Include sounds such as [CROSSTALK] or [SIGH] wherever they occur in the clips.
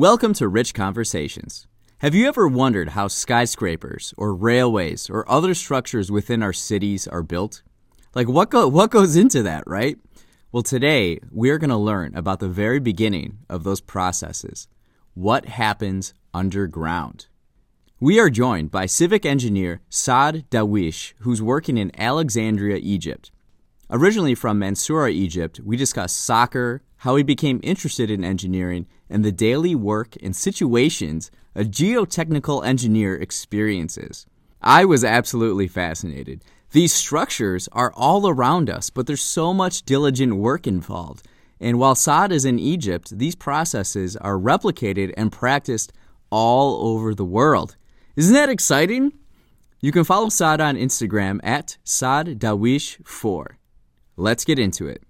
Welcome to Rich Conversations. Have you ever wondered how skyscrapers or railways or other structures within our cities are built? Like what go- what goes into that, right? Well, today we are going to learn about the very beginning of those processes. What happens underground? We are joined by civic engineer Saad Dawish, who's working in Alexandria, Egypt. Originally from Mansoura, Egypt, we discuss soccer, how he became interested in engineering, and the daily work and situations a geotechnical engineer experiences. I was absolutely fascinated. These structures are all around us, but there's so much diligent work involved. And while Saad is in Egypt, these processes are replicated and practiced all over the world. Isn't that exciting? You can follow Saad on Instagram at SaadDawish4. Let's get into it.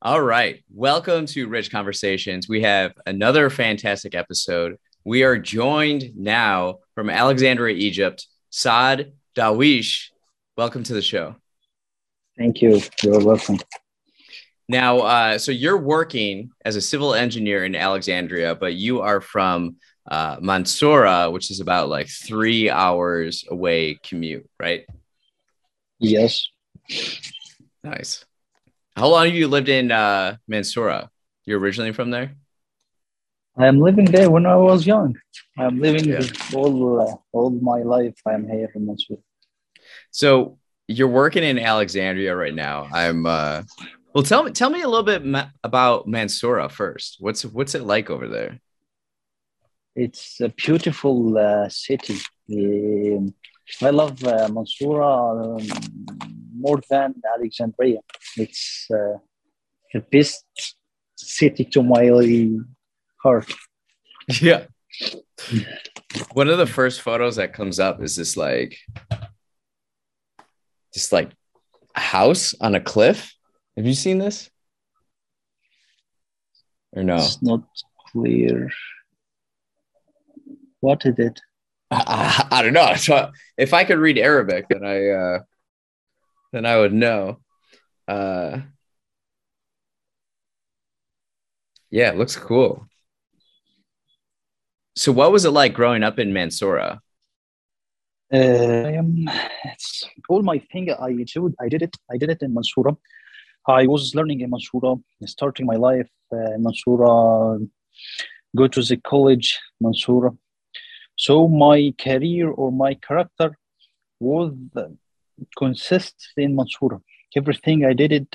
All right. Welcome to Rich Conversations. We have another fantastic episode. We are joined now from Alexandria, Egypt, Saad Dawish. Welcome to the show. Thank you. You're welcome. Now, uh, so you're working as a civil engineer in Alexandria, but you are from uh, Mansoura, which is about like three hours away commute, right? Yes. Nice. How long have you lived in uh, Mansoura? You're originally from there? I am living there when I was young. I am living Yeah. all uh, all my life. I am here in Mansoura. So you're working in Alexandria right now. I'm uh well tell me tell me a little bit ma- about Mansoura first. What's what's it like over there? It's a beautiful uh, city. Um, I love uh, Mansoura um, more than Alexandria. It's uh, the best city to my heart. [LAUGHS] Yeah. One of the first photos that comes up is this like this like house on a cliff. Have you seen this? Or no? It's not clear. What is it? I, I, I don't know. So if I could read Arabic, then I uh, then I would know. Uh, yeah, it looks cool. So, what was it like growing up in Mansoura? Uh, um, it's all my thing. I did. I did it. I did it in Mansoura. I was learning in Mansoura, starting my life uh, in Mansoura. Go to the college, Mansoura. So my career or my character was uh, consists in Mansoura. Everything I did it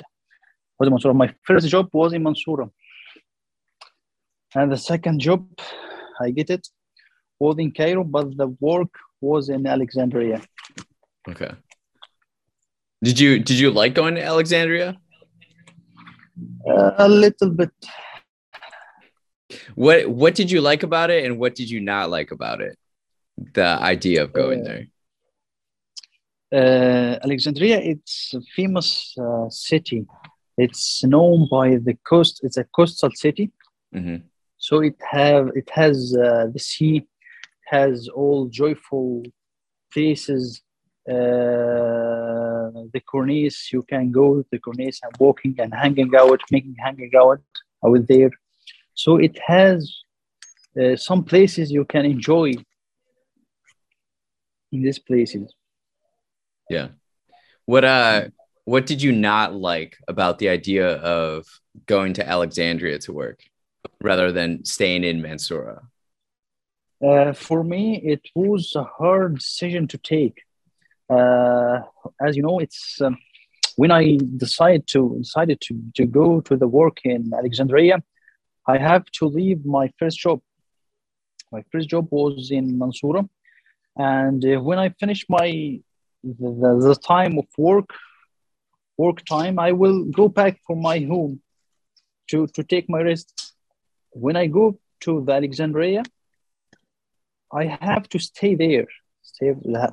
was in Mansoura. My first job was in Mansoura, and the second job I get it was in Cairo, but the work was in Alexandria. Okay. Did you did you like going to Alexandria? Uh, a little bit. What what did you like about it, and what did you not like about it? The idea of going Uh, there. Uh, Alexandria, it's a famous uh, city. It's known by the coast. It's a coastal city, hmm so it have it has uh, the sea, has all joyful places. Uh, the Corniche, you can go to the Corniche and walking and hanging out, making hanging out out there. So it has uh, some places you can enjoy in these places. Yeah. What uh what did you not like about the idea of going to Alexandria to work rather than staying in Mansoura? Uh, for me, it was a hard decision to take. Uh, as you know, it's um, when I decided to decided to, to go to the work in Alexandria, I have to leave my first job. My first job was in Mansoura, and uh, when I finish my the, the, time of work, work time, I will go back for my home to to take my rest. When I go to the Alexandria, I have to stay there. Stay,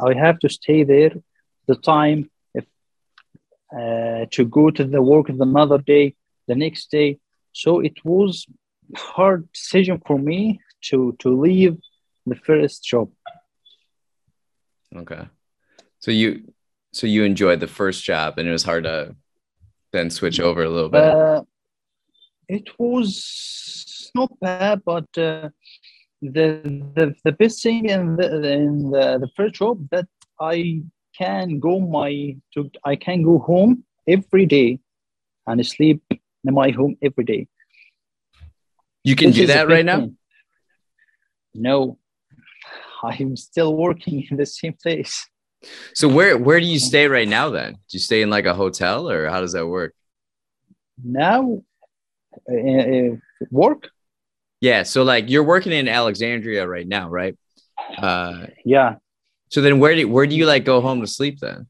I have to stay there the time if, uh, to go to the work the another day, the next day. So it was hard decision for me to to leave the first job. Okay. So you so you enjoyed the first job and it was hard to then switch over a little bit. Uh, it was not bad, but uh, the, the the best thing in the in the, the first job that I can go my to I can go home every day and sleep in my home every day. You can This do that right now? No, I'm still working in the same place. So where where do you stay right now then? Do you stay in like a hotel or how does that work? Now, uh, uh, work. Yeah, so like you're working in Alexandria right now, right? Uh Yeah, so then where do where do you like go home to sleep then?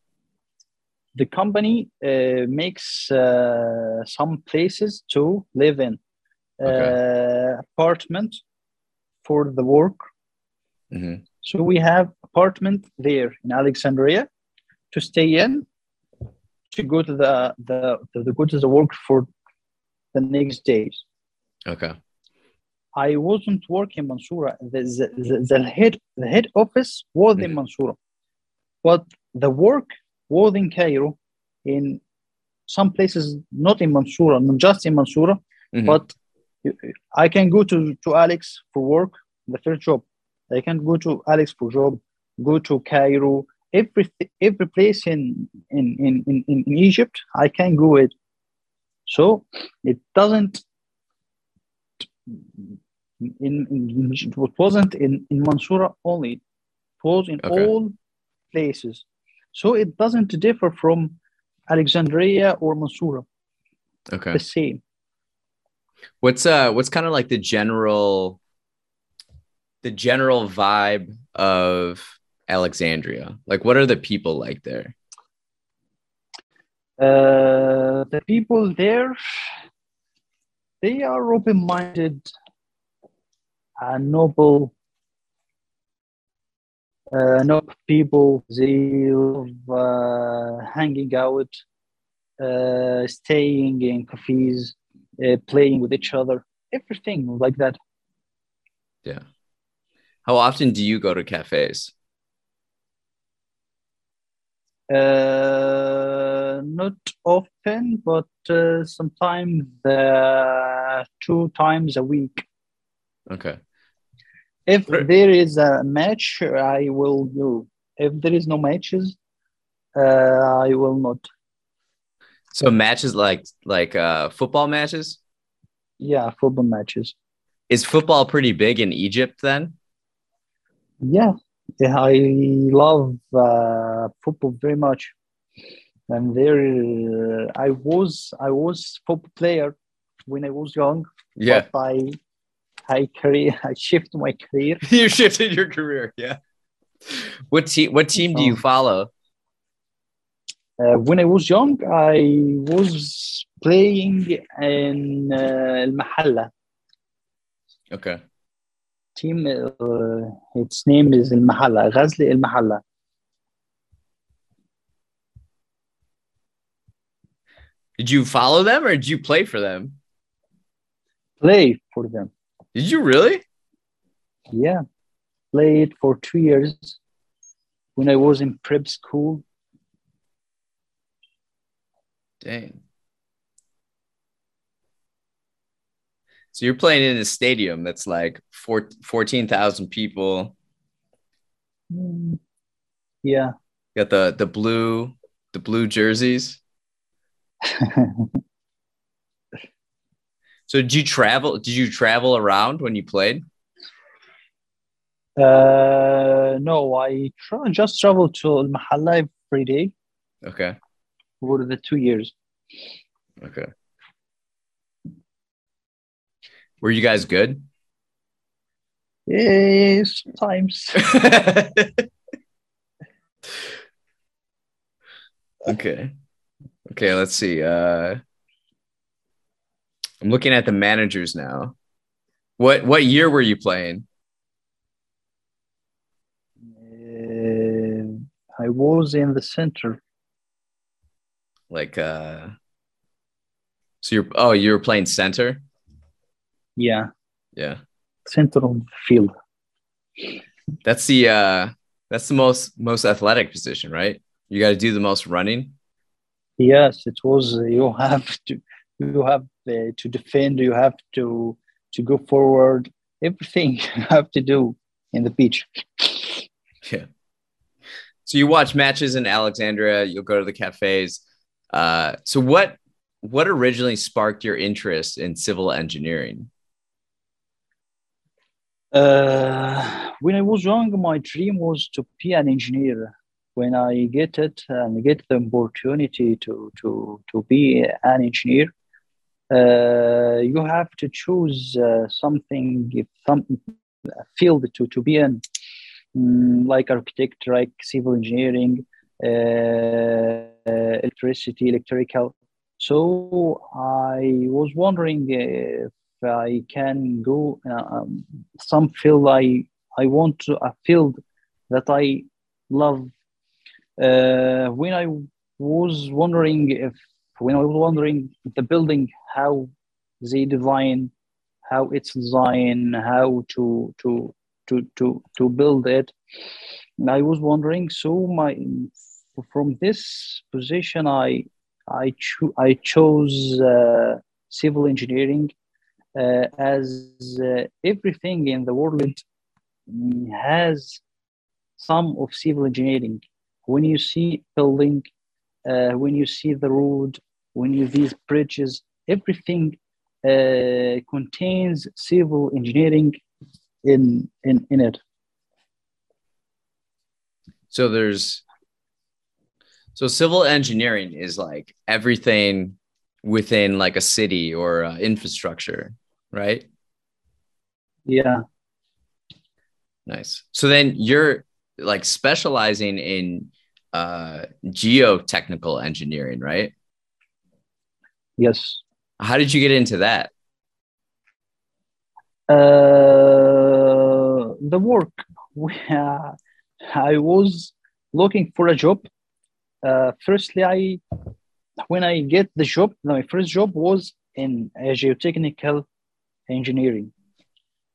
the company uh, makes uh, some places to live in. Uh, apartment for the work. hmm So we have apartment there in Alexandria to stay in, to go to the the, the, the go to the work for the next days. Okay. I wasn't working in Mansoura. The, the, the, the head the head office was in Mhm. Mansoura, but the work was in Cairo, in some places not in Mansoura, not just in Mansoura, Mhm. but I can go to, to Alex for work, the first job. I can go to Alex for job, go to Cairo, every every place in in, in, in, in Egypt, I can go it. So it doesn't in, in it wasn't in, in Mansoura only, it was in Okay. all places. So it doesn't differ from Alexandria or Mansoura, Okay. the same. What's uh what's kind of like the general the general vibe of Alexandria? Like what are the people like there? Uh, the people there, they are open-minded and noble. Uh, noble people. They love uh, hanging out, uh, staying in cafes, uh, playing with each other, everything like that. Yeah. How often do you go to cafes? Uh, not often, but uh, sometimes uh, two times a week. Okay. If there is a match, I will go. If there is no matches, uh, I will not. So matches like like uh football matches? Yeah, football matches. Is football pretty big in Egypt then? Yeah, yeah I love uh, football very much. And there, I was I was football player when I was young. Yeah. But I, I career I shift my career. [LAUGHS] [LAUGHS] you shifted your career. Yeah. What team what team do you Oh. follow? Uh, when I was young, I was playing in uh, Al Mahalla Okay. team. Uh, its name is Al Mahalla, Ghazli Al Mahalla. Did you follow them or did you play for them? Play for them. Did you really? Yeah, played for two years when I was in prep school. Dang. So you're playing in a stadium that's like four, 14,000 people. Mm, Yeah, Got the the blue the blue jerseys. [LAUGHS] So did you travel did you travel around when you played? uh, no, I tra- just traveled to Al Mahalla every day Okay. for the two years. Okay. Were you guys good? Yeah, sometimes. [LAUGHS] [LAUGHS] okay. Okay, let's see. Uh I'm looking at the managers now. What what year were you playing? Uh, I was in the center. Like uh so you're oh you were playing center? Yeah, Yeah. center the field. That's the uh that's the most most athletic position, right? You got to do the most running. Yes, it was. You [LAUGHS] have to you have uh, to defend. You have to to go forward. Everything [LAUGHS] you have to do in the pitch Yeah. So you watch matches in Alexandria. You'll go to the cafes. Uh, so what what originally sparked your interest in civil engineering? Uh, when I was young, my dream was to be an engineer. When I get it and get the opportunity to to to be an engineer, uh, you have to choose uh, something, some field to to be in, mm, like architect, like civil engineering, uh, electricity, electrical. So I was wondering if I can go um, some field I I want to a field that I love. Uh, when I was wondering if when I was wondering the building how they design, how it's designed, how to to to to to build it, I was wondering. So my from this position, I I cho- I chose uh, civil engineering uh, as uh, everything in the world has some of civil engineering. When you see building, uh, when you see the road, when you these bridges, everything uh, contains civil engineering in, in in it. So there's so civil engineering is like everything within like a city or uh, infrastructure right? Yeah. Nice. So then you're like specializing in uh geotechnical engineering, right? Yes. How did you get into that? Uh, the work. Uh, [LAUGHS] I was looking for a job. Uh, firstly, I when I get the job, my first job was in geotechnical engineering.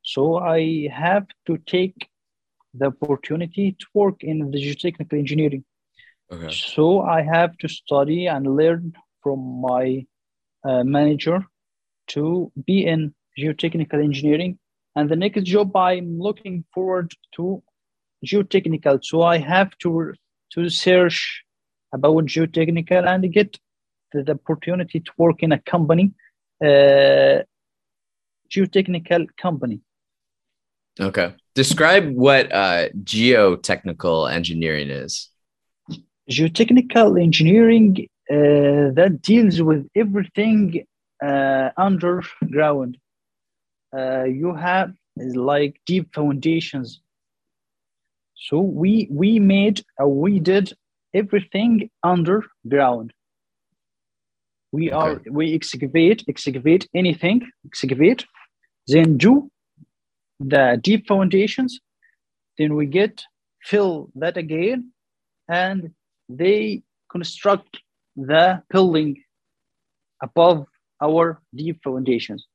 So I have to take the opportunity to work in the geotechnical engineering. Okay. So I have to study and learn from my uh, manager to be in geotechnical engineering. And the next job I'm looking forward to geotechnical. So I have to to search about geotechnical and get the, the opportunity to work in a company uh, geotechnical company. Okay. Describe what uh, geotechnical engineering is. Geotechnical engineering uh, that deals with everything uh, underground. Uh, you have like deep foundations. So we we made we did everything underground. We okay. are we excavate excavate anything excavate then do the deep foundations then we get fill that again and they construct the building above our deep foundations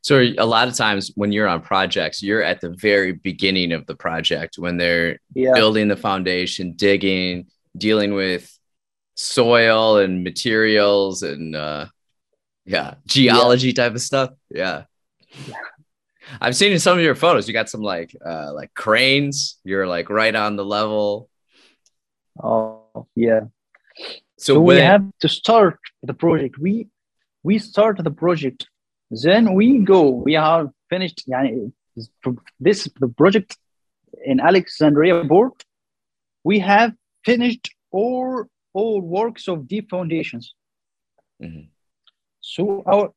so a lot of times when you're on projects you're at the very beginning of the project when they're yeah. building the foundation digging dealing with soil and materials and uh yeah geology yeah. type of stuff yeah yeah. I've seen in some of your photos, you got some like uh like cranes. You're like right on the level. Oh yeah. So, so we have to start the project. We we start the project, then we go. We are finished. This the project in Alexandria port. We have finished all all works of deep foundations. Mm-hmm. So our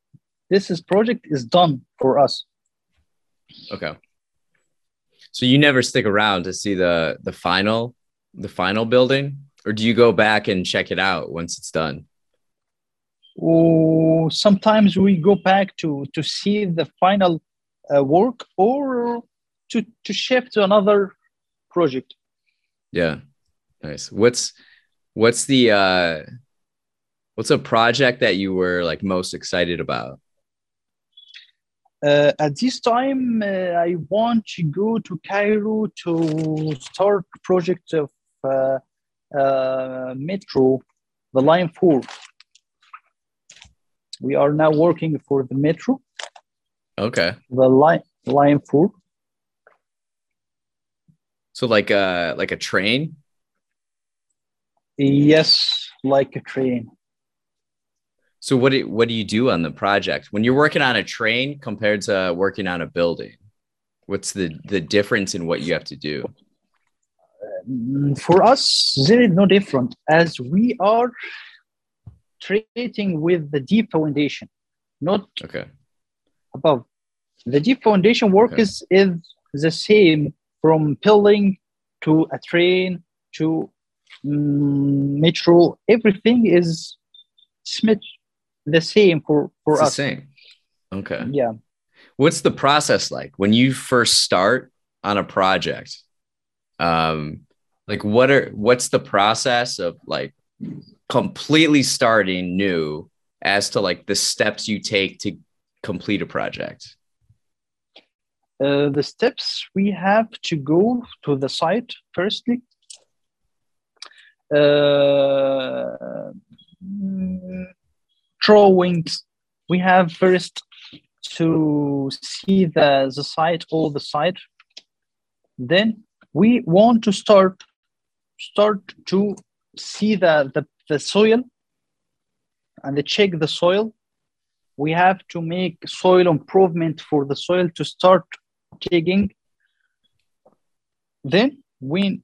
this is project is done for us. Okay. So you never stick around to see the the final the final building, or do you go back and check it out once it's done? Oh, sometimes we go back to to see the final uh, work or to to shift to another project. Yeah, nice. What's what's the uh, what's a project that you were like most excited about? Uh, at this time, uh, I want to go to Cairo to start project of Uh, uh, metro, the line four. We are now working for the metro, Okay. the line line four. So like a like a train. Yes, like a train. So what do what do you do on the project when you're working on a train compared to working on a building? What's the the difference in what you have to do? Mm, For us, there is no different as we are treating with the deep foundation, not Okay. above. The deep foundation work Okay. is, is the same from building to a train to mm, metro. Everything is smith the same for, for It's the us. same. Okay. Yeah. What's the process like when you first start on a project? Um, like what are what's the process of like completely starting new as to like the steps you take to complete a project? Uh, the steps we have to go to the site firstly. Uh, drawings. We have first to see the, the site, all the site. Then we want to start start to see the, the, the soil and check the soil. We have to make soil improvement for the soil to start digging. Then we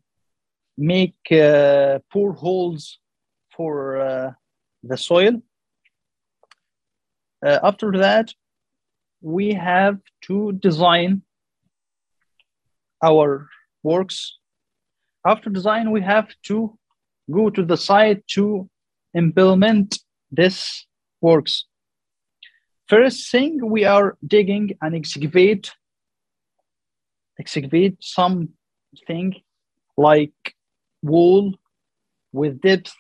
make uh, bore holes for uh, the soil. Uh, after that, we have to design our works. After design, we have to go to the site to implement this works. First thing, we are digging and excavate, excavate something like wall with depth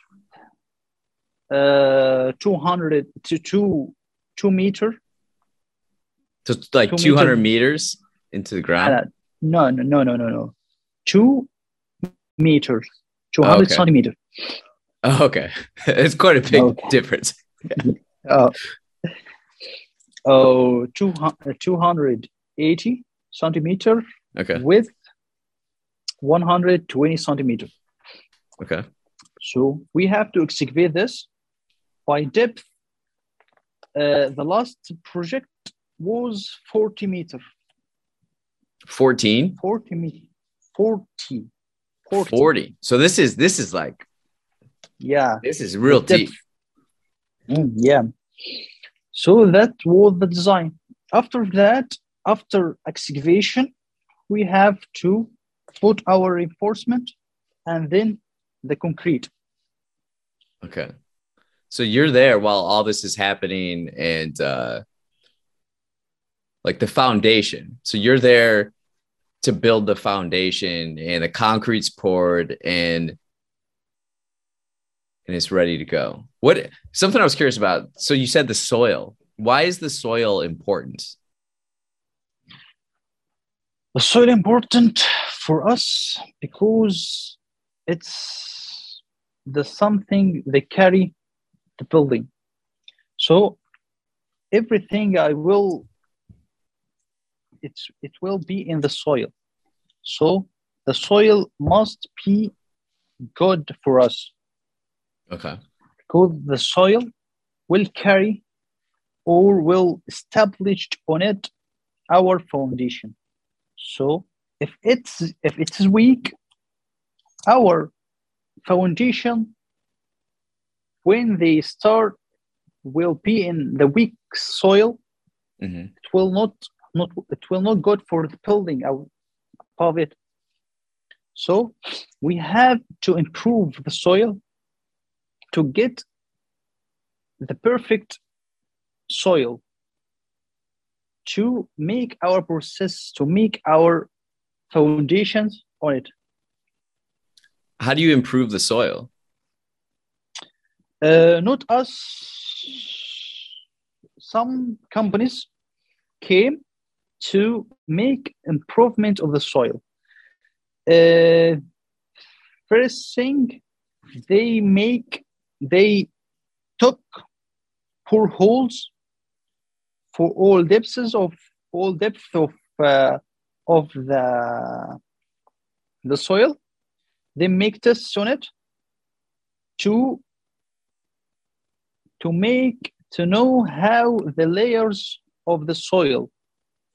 uh, 200 to 2, 2 meter. So like Two 200 meter- meters into the ground. Uh, no, no, no, no, no, no. 2 meters, 200 Okay. centimeter. Oh, okay. [LAUGHS] it's quite a big Okay. difference. [LAUGHS] Uh, oh, 200, 280 centimeter Okay. with 120 centimeter. Okay. So we have to excavate this by depth. Uh, the last project was 40 meter. 14, 40 meter. 40. 40. 40. So this is this is like Yeah. this is real deep. Mm, yeah. So that was the design. After that, after excavation, we have to put our reinforcement and then the concrete. Okay. So you're there while all this is happening and uh like the foundation. So you're there to build the foundation and the concrete's poured and and it's ready to go. What something I was curious about. So you said the soil. Why is the soil important? The soil important for us because it's the something they carry the building. So everything I will it's it will be in the soil. So the soil must be good for us Okay. because the soil will carry or will establish on it our foundation. So if it's if it is weak, our foundation when they start will be in the weak soil, Mhm. it will not not it will not good for the building of it. So we have to improve the soil to get the perfect soil to make our process to make our foundations on it How do you improve the soil? uh, not us some companies came to make improvement of the soil. Uh, first thing, they make they took bore holes for all depths of all depth of uh, of the the soil. They make tests on it to to make to know how the layers of the soil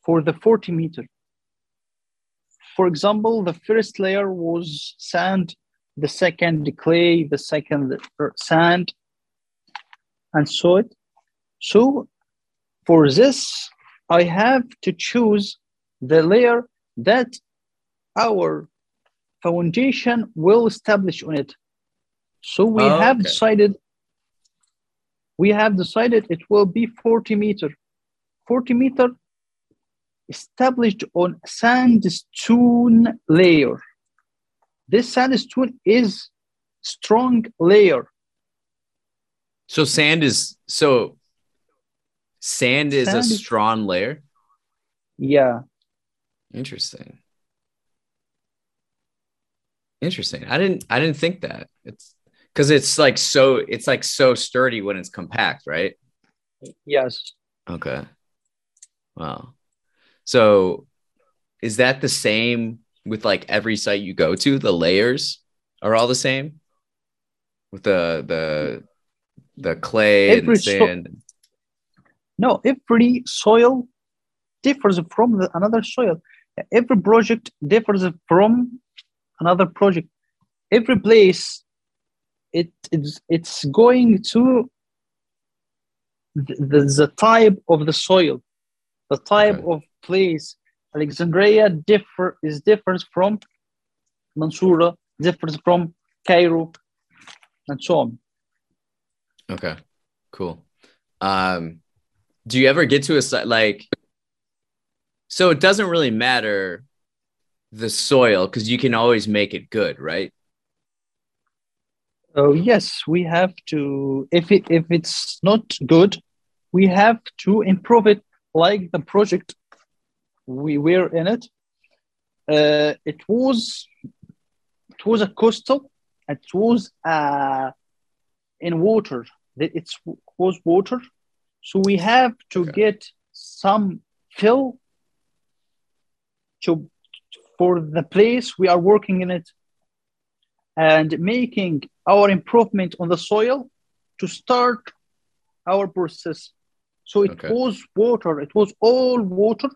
for the 40 meter. For example, the first layer was sand, the second clay, the second er, sand, and so it. So for this, I have to choose the layer that our foundation will establish on it. So we Oh, have okay. decided we have decided it will be 40 meter. 40 meter established on sandstone layer. This sandstone is strong layer. So sand is so sand is a Sand is- strong layer. Yeah. Interesting. Interesting. I didn't I didn't think that. It's because it's like so it's like so sturdy when it's compact, right? Yes. Okay. Wow. So is that the same with like every site you go to? The layers are all the same? With the the the clay and Every so- sand. No, every soil differs from the, another soil. Every project differs from another project. Every place, it it's it's going to the, the, the type of the soil, the type Okay. of place. Alexandria differ is different from Mansoura, different from Cairo, and so on. Okay. Cool. Um do you ever get to a site like so it doesn't really matter the soil because you can always make it good, right? Oh yes, we have to. If it if it's not good, we have to improve it. Like the project we were in it, uh, it was it was a coastal. It was uh, in water. It was water, so we have to Okay. get some fill to for the place we are working in it and making our improvement on the soil to start our process. So it Okay. was water, it was all water,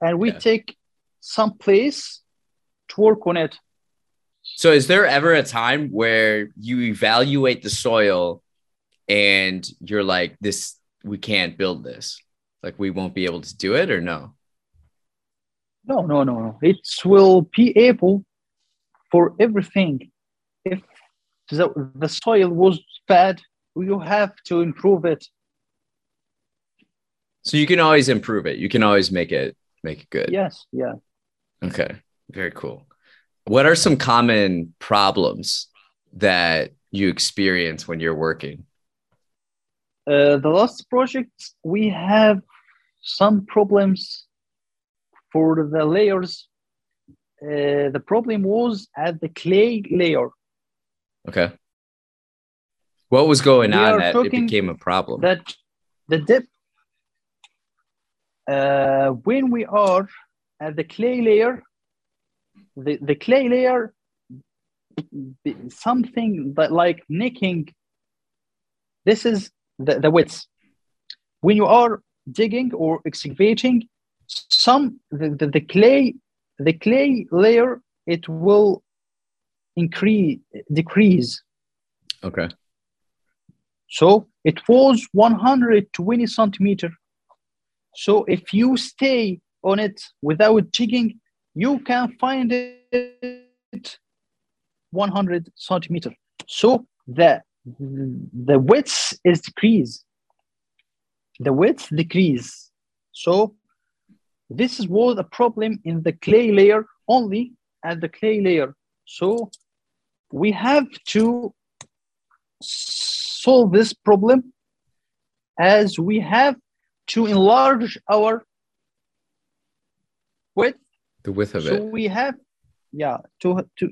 and we Yeah. take some place to work on it. So is there ever a time where you evaluate the soil and you're like, this we can't build this? Like we won't be able to do it or no? No, no, no, no. It will be able for everything. If the, the soil was bad, you have to improve it. So you can always improve it. You can always make it make it good. Yes, yeah. Okay. Very cool. What are some common problems that you experience when you're working? Uh, the last project, we have some problems for the layers. Uh, the problem was at the clay layer Okay. What was going We on that it became a problem? that the depth. Uh, when we are at the clay layer, the, the clay layer, something that like necking. This is the, the width. When you are digging or excavating, some the, the, the clay the clay layer it will increase decrease okay. so it was 120 centimeter. So if you stay on it without digging, you can find it 100 centimeter. So the the width is decrease. The width decrease. So this was a problem in the clay layer only at the clay layer. So we have to solve this problem as we have to enlarge our width. The width of so it. we have, yeah, to to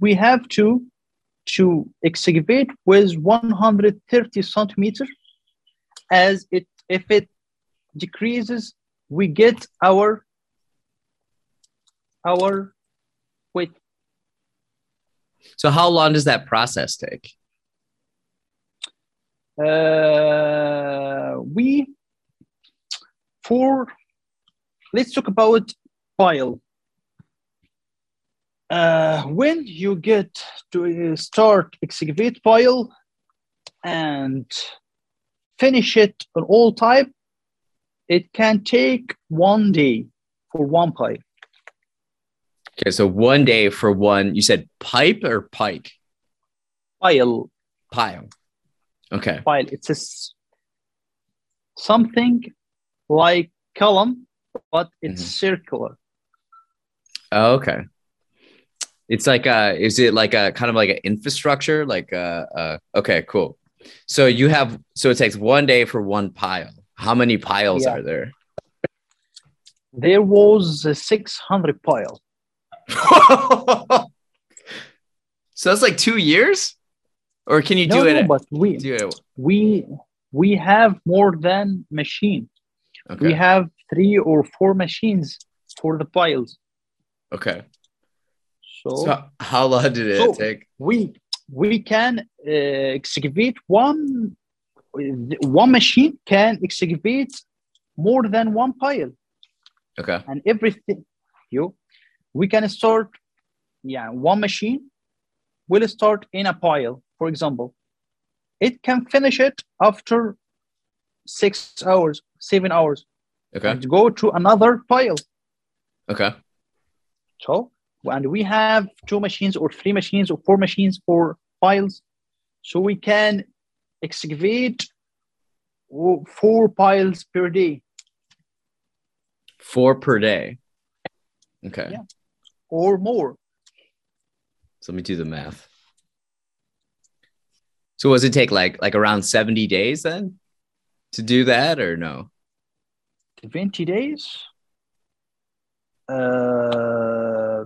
we have to to excavate with 130 centimeters As it if it decreases, we get our our width. So how long does that process take? Uh, we for let's talk about pile. Uh, when you get to uh, start excavate pile and finish it on all type, it can take one day for one pipe. Okay, so one day for one. You said pipe or pike? Pile, Pile. Okay. pile. It's a something like column, but it's Mhm. circular. Oh, okay. It's like a, is it like a kind of like an infrastructure? Like uh uh okay, cool. So you have so it takes one day for one pile. How many piles Yeah. are there? There was a 600 pile. [LAUGHS] so that's like two years? Or can you no, do no, but we do it we we have more than machine. Okay. We have three or four machines for the piles. okay. So, So how long did it So- take? we we can uh, excavate one one machine can excavate more than one pile Okay. and everything you we can start yeah one machine will start in a pile for example it can finish it after six hours seven hours Okay. and go to another pile Okay. so and we have two machines or three machines or four machines for piles so we can excavate four piles per day Four per day. Okay. Yeah. or more So let me do the math. So was it take like like around 70 days then to do that or no? 20 days uh,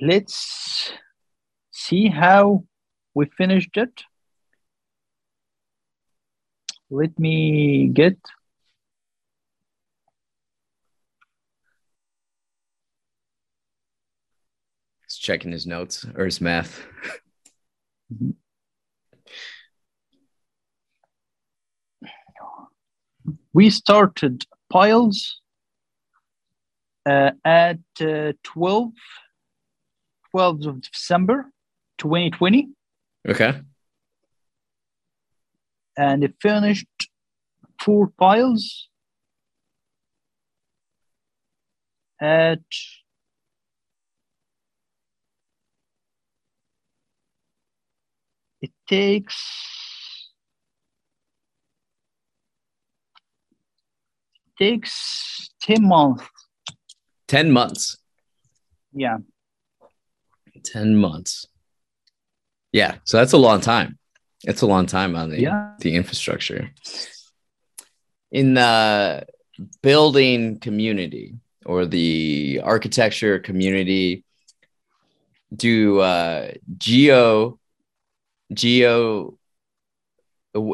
let's see how we finished it let me get He's checking his notes or his math. [LAUGHS] we started piles uh, at uh, 12 12th of december 2020 Okay. and it finished four piles at it takes takes 10 months 10 months. yeah 10 months. Yeah. So that's a long time. It's a long time on the yeah the infrastructure. In the building community or the architecture community, do uh, geo geo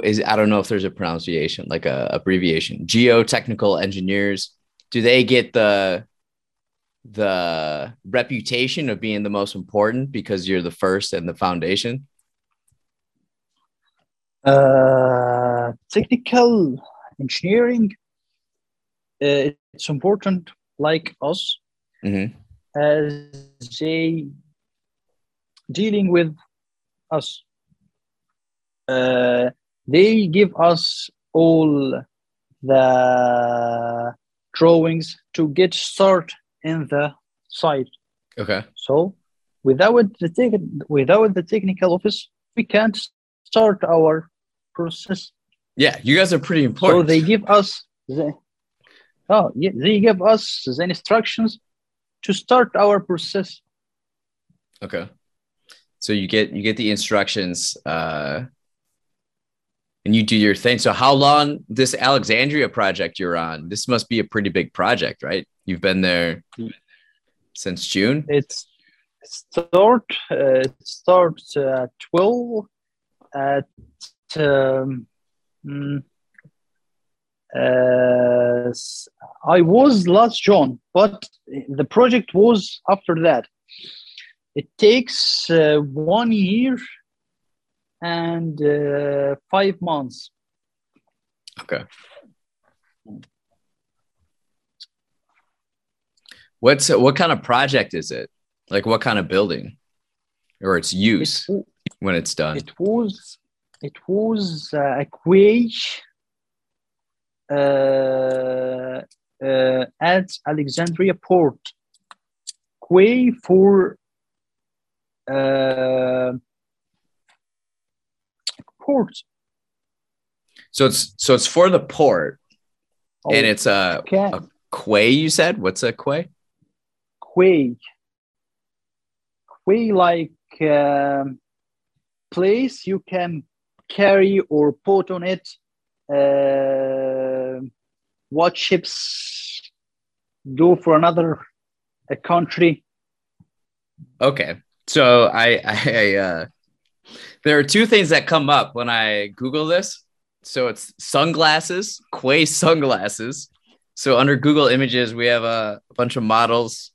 is I don't know if there's a pronunciation like a abbreviation. Geotechnical engineers do they get the the reputation of being the most important because you're the first and the foundation? uh, technical engineering uh, it's important like us Mhm. as they dealing with us uh, they give us all the drawings to get start in the site Okay. so without the tech- without the technical office we can't start our process Yeah, you guys are pretty important. so they give us the oh yeah, they give us the instructions to start our process Okay. So you get you get the instructions uh and you do your thing. So how long this Alexandria project you're on? This must be a pretty big project, right? You've been there since June. It's start uh, it starts at 12 at um, uh, I was last June, but the project was after that. It takes uh, one year and uh, five months. Okay. What's what kind of project is it? Like what kind of building, or its use It, when it's done? it was it was uh, a quay uh, uh, at Alexandria Port. Quay for uh, port. so it's so it's for the port, and Oh, it's a, Okay. a quay. You said what's a quay? quay quay like um, place you can carry or put on it uh, what ships go for another a country Okay. So I, I, I uh, there are two things that come up when I Google this. So it's sunglasses, Quay sunglasses. So under Google Images, we have a, bunch of models,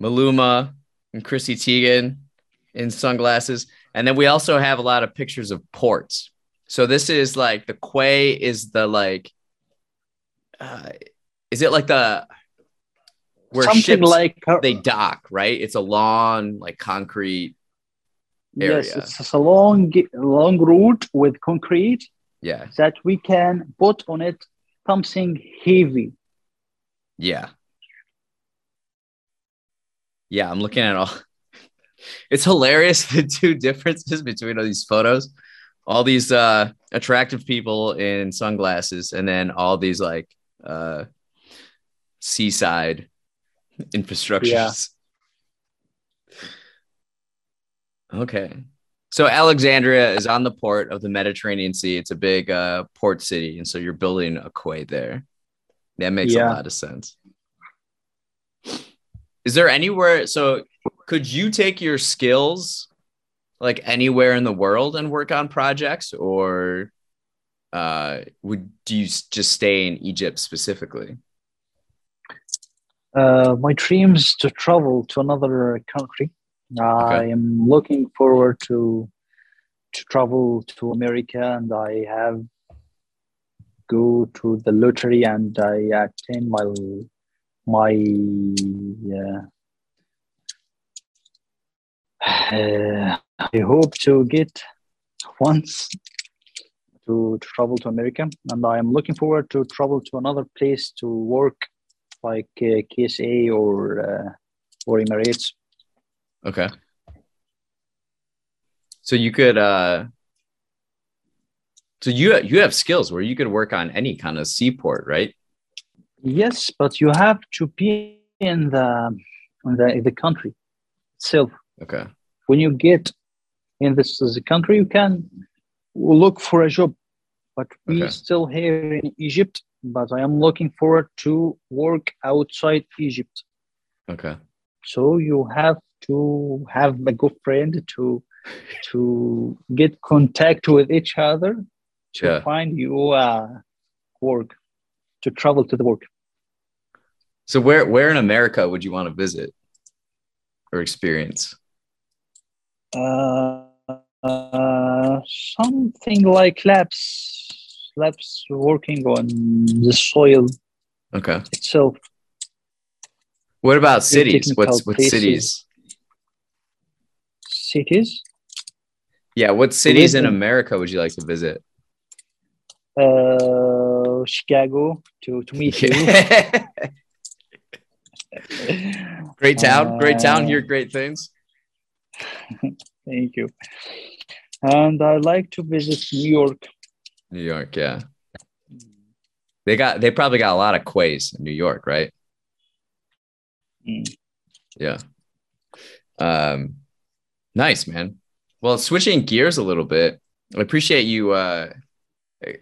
Maluma and Chrissy Teigen in sunglasses, and then we also have a lot of pictures of ports. So this is like the Quay is the like, uh, is it like the where something ships like uh, they dock, right? It's a long, like concrete. Yes it's a long long route with concrete Yeah. that we can put on it something heavy Yeah. Yeah. I'm looking at all. [LAUGHS] It's hilarious [LAUGHS] the two differences between all these photos. All these uh attractive people in sunglasses, and then all these like uh seaside infrastructures. Okay. So Alexandria is on the port of the Mediterranean Sea. It's a big uh, port city, and so you're building a quay there. That makes Yeah. a lot of sense. Is there anywhere? So, could you take your skills like anywhere in the world and work on projects, or uh, would do you just stay in Egypt specifically? Uh, my dreams to travel to another country. I am looking forward to to travel to America, and I have go to the lottery and I attend my my uh, uh, [SIGHS] I hope to get once to, to travel to America, and I am looking forward to travel to another place to work like uh, KSA or uh, or Emirates. Okay. So you could uh so you you have skills where you could work on any kind of seaport, right? Yes, but you have to be in the in the, the country itself. Okay. When you get in this the country, you can look for a job. But we Okay. still here in Egypt. But I am looking forward to work outside Egypt. Okay. So you have to have a good friend to to get contact with each other to Yeah. find you uh, work to travel to the work. So where where in America would you want to visit or experience? Uh, uh, something like labs, labs working on the soil Okay. itself. What about cities? What's what places. cities? Cities, Yeah, what cities in America would you like to visit? uh, Chicago to, to meet you. [LAUGHS] great town, great town. Uh, Hear great things. [LAUGHS] Thank you. And I like to visit New York. New York, yeah. They got they probably got a lot of quays in New York, right? Mm. Yeah. Um nice, man. Well, switching gears a little bit. I appreciate you uh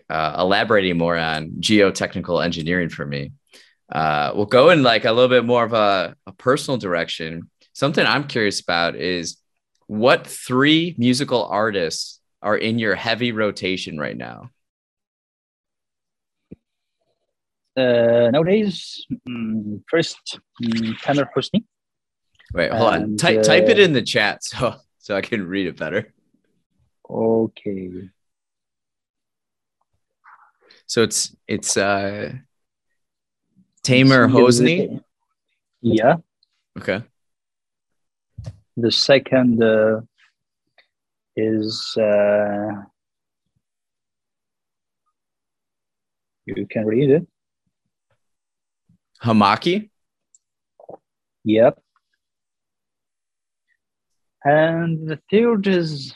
uh, elaborating more on geotechnical engineering for me. Uh, we'll go in like a little bit more of a, a personal direction. Something I'm curious about is what three musical artists are in your heavy rotation right now? Uh, nowadays, mm, first, mm, Tamer Hosni. Wait, hold on. And, Ty- type it uh, in the chat [LAUGHS] so so I can read it better. Okay. So it's it's uh Tamer Hosni. Yeah. Okay. The second uh, is uh, you can read it. Hamaki. Yep. And the third is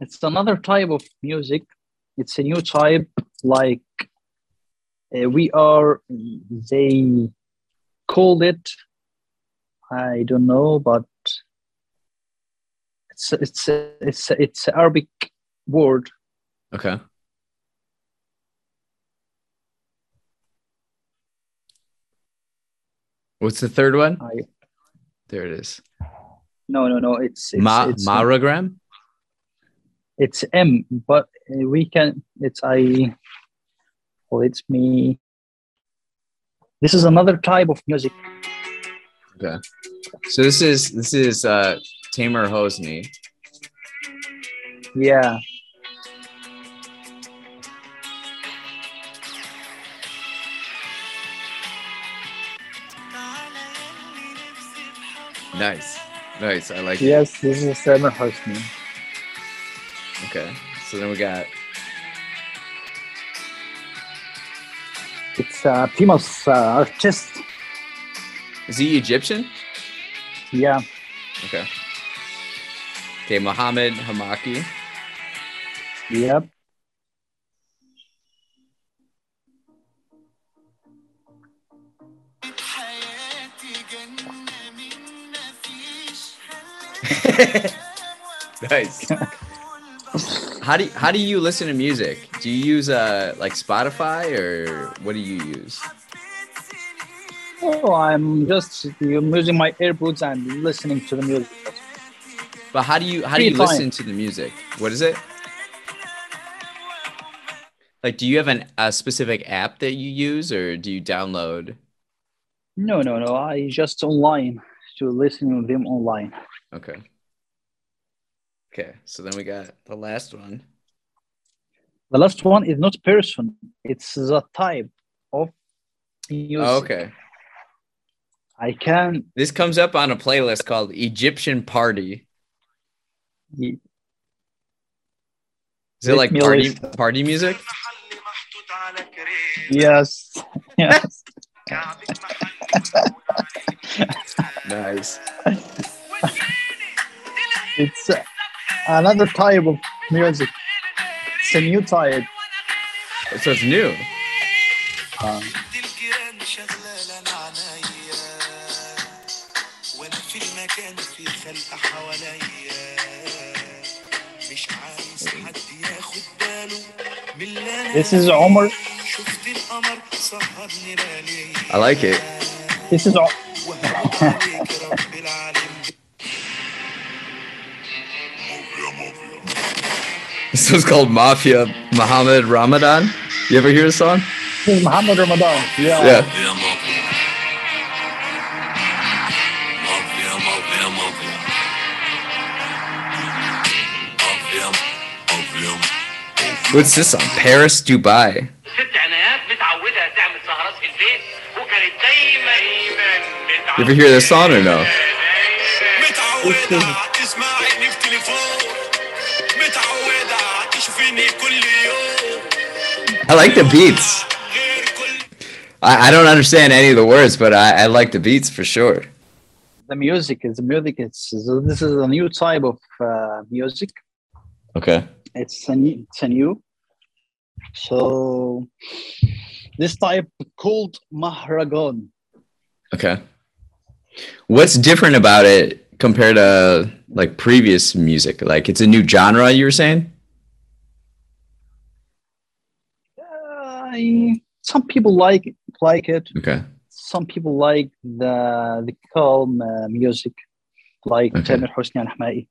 it's another type of music. It's a new type, like uh, we are. They called it. I don't know, but it's it's it's it's Arabic word. Okay. What's the third one? I There it is. No no no. It's it's Ma- it's, Maragram. it's M, but we can. It's I. Well, it's me. This is another type of music. Okay. So this is this is uh Tamer Hosni. Yeah. Nice. Nice. I like it. Yes, this is Tamer Hosni. Okay. So then we got It's a famous uh, artist. is he Egyptian? Yeah. Okay. Okay, Mohammed Hamaki. Yep. [LAUGHS] nice. how do you, how do you listen to music? Do you use uh like Spotify or what do you use? Oh, I'm just using my earbuds and listening to the music. But how do you how do Free you time. listen to the music? What is it? Like, do you have an, a specific app that you use, or do you download? No, no, no. I just online to listen to them online. Okay. Okay, so then we got the last one. The last one is not person. It's the type of music. Oh, okay. I can. This comes up on a playlist called Egyptian Party. Is it like party party music? [LAUGHS] [LAUGHS] Yes. Yes nice. it's uh, another type of music. It's a new type. So it's new. Um, this is Omar. I like it. This is all. this was called Mafia Muhammad Ramadan. You ever hear this song? Muhammad Ramadan. Yeah. Yeah. What's this on Paris, Dubai? You ever hear this song or no? I like the beats. I, I don't understand any of the words, but I, I like the beats for sure. The music is the music. It's this is a new type of uh, music. Okay. It's a new, it's a new. So this type called mahragon. Okay. What's different about it compared to like previous music? Like it's a new genre, you were saying? I some people like like it. Okay. Some people like the the calm uh, music, like Okay. Tamer Hosni Al Hamaki.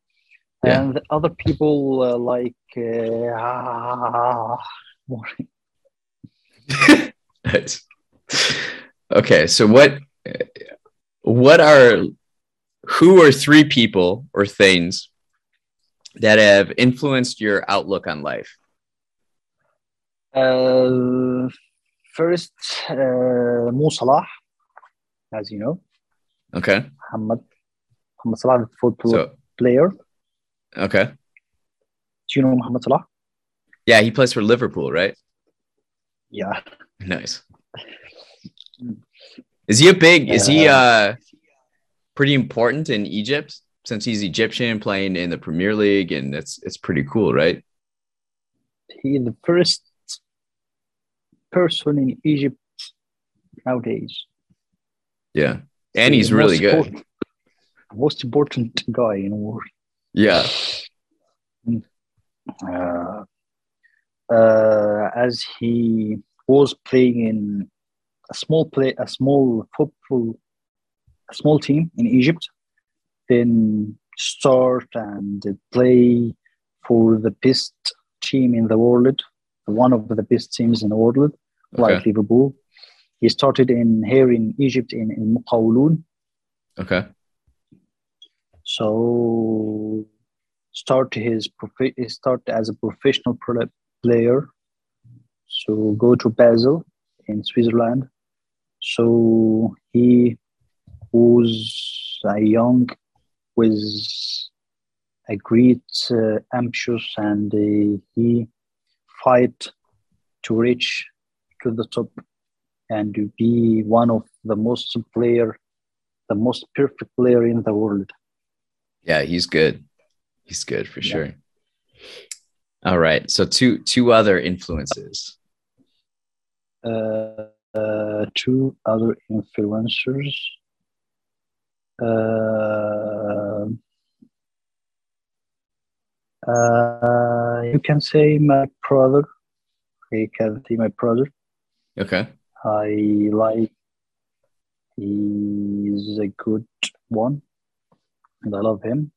Yeah. And the other people uh, like uh, [LAUGHS] more [LAUGHS] Nice. Okay, so what what are who are three people or things that have influenced your outlook on life? Uh, first, uh, Mo Salah, as you know, Okay. Muhammad, Muhammad Salah, the football So player. okay. Do you know Muhammad Salah? Yeah, he plays for Liverpool, right? Yeah. Nice. Is he a big is he uh pretty important in Egypt since he's Egyptian playing in the Premier League and it's it's pretty cool, right? He the first person in Egypt nowadays. Yeah. And He's he's really good. important- most important guy in the world. Yeah. uh, uh, as he was playing in a small play, a small football, a small team in Egypt, then start and play for the best team in the world, one of the best teams in the world, like Liverpool. He started in here in Egypt in, in Muqawloon. Okay. So start his prof- he start as a professional pro- player. So go to Basel in Switzerland. So he was a young, was a great uh, ambitious, and uh, he fight to reach to the top and to be one of the most player, the most perfect player in the world. Yeah, he's good. He's good for Yeah. sure. All right. So two two other influences. uh, uh, two other influencers. Uh, uh, you can say my brother. You can say my brother. Okay. I like. He's a good one, and I love him.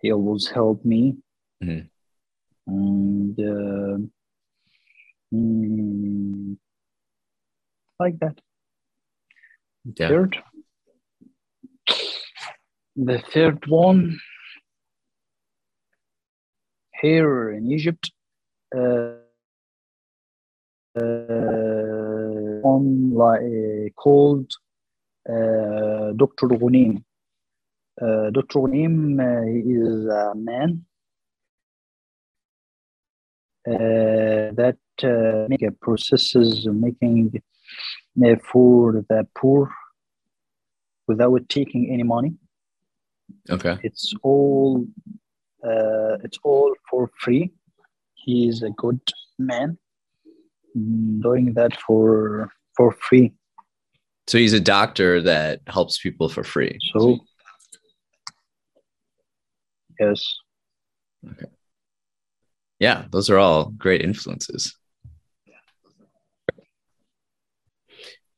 He always helped me, Mhm. and uh, mm, like that. Yeah. Third, the third one here in Egypt, uh, uh, one like called uh, Dr. Ghunim. Uh, Dr. Ghunim uh, is a man uh, that uh, make a processes making uh, for the poor without taking any money. Okay. It's all uh, it's all for free. He is a good man mm, doing that for for free. So he's a doctor that helps people for free. So yes, Okay. Yeah, those are all great influences.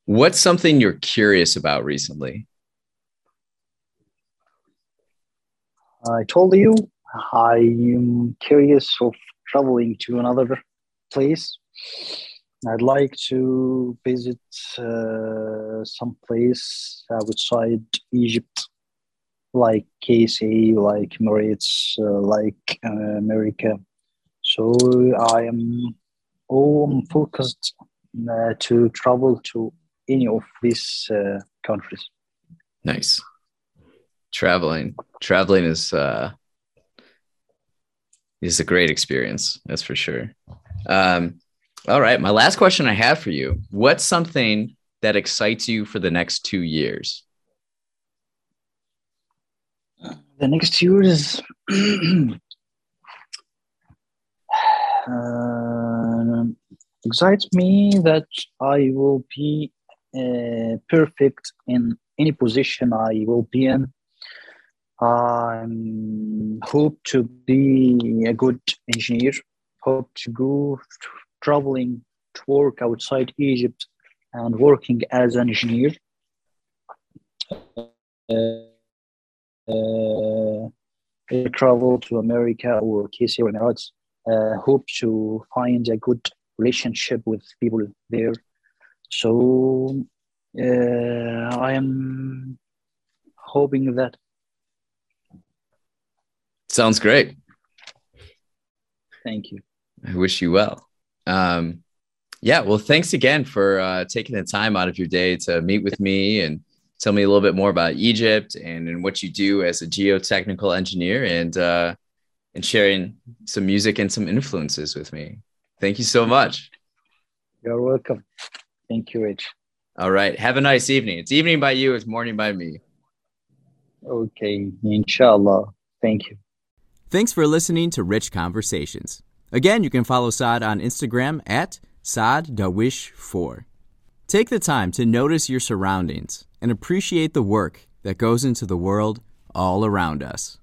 What's something you're curious about recently? I told you I am curious of traveling to another place. I'd like to visit uh, some place outside Egypt, like KSA, like Emirates, uh, like uh, America. So I am all focused uh, to travel to any of these uh, countries. Nice. Traveling. Traveling is uh is a great experience, that's for sure. Um all right, my last question I have for you. What's something that excites you for the next 2 years? The next year is [CLEARS THROAT] uh, excites me that I will be perfect in any position I will be in. I hope to be a good engineer. Hope to go traveling to work outside Egypt and working as an engineer. Uh, uh, travel to America or KC or Emirates. Uh, hope to find a good relationship with people there. So uh, I am hoping that. Sounds great. Thank you. I wish you well. Um, yeah, well, thanks again for uh, taking the time out of your day to meet with me and tell me a little bit more about Egypt and, and what you do as a geotechnical engineer and uh, and sharing some music and some influences with me. Thank you so much. You're welcome. Thank you, Rich. All right. Have a nice evening. It's evening by you, it's morning by me. Okay, inshallah. Thank you. Thanks for listening to Rich Conversations. Again, you can follow Saad on Instagram at Saad Dawish4. Take the time to notice your surroundings and appreciate the work that goes into the world all around us.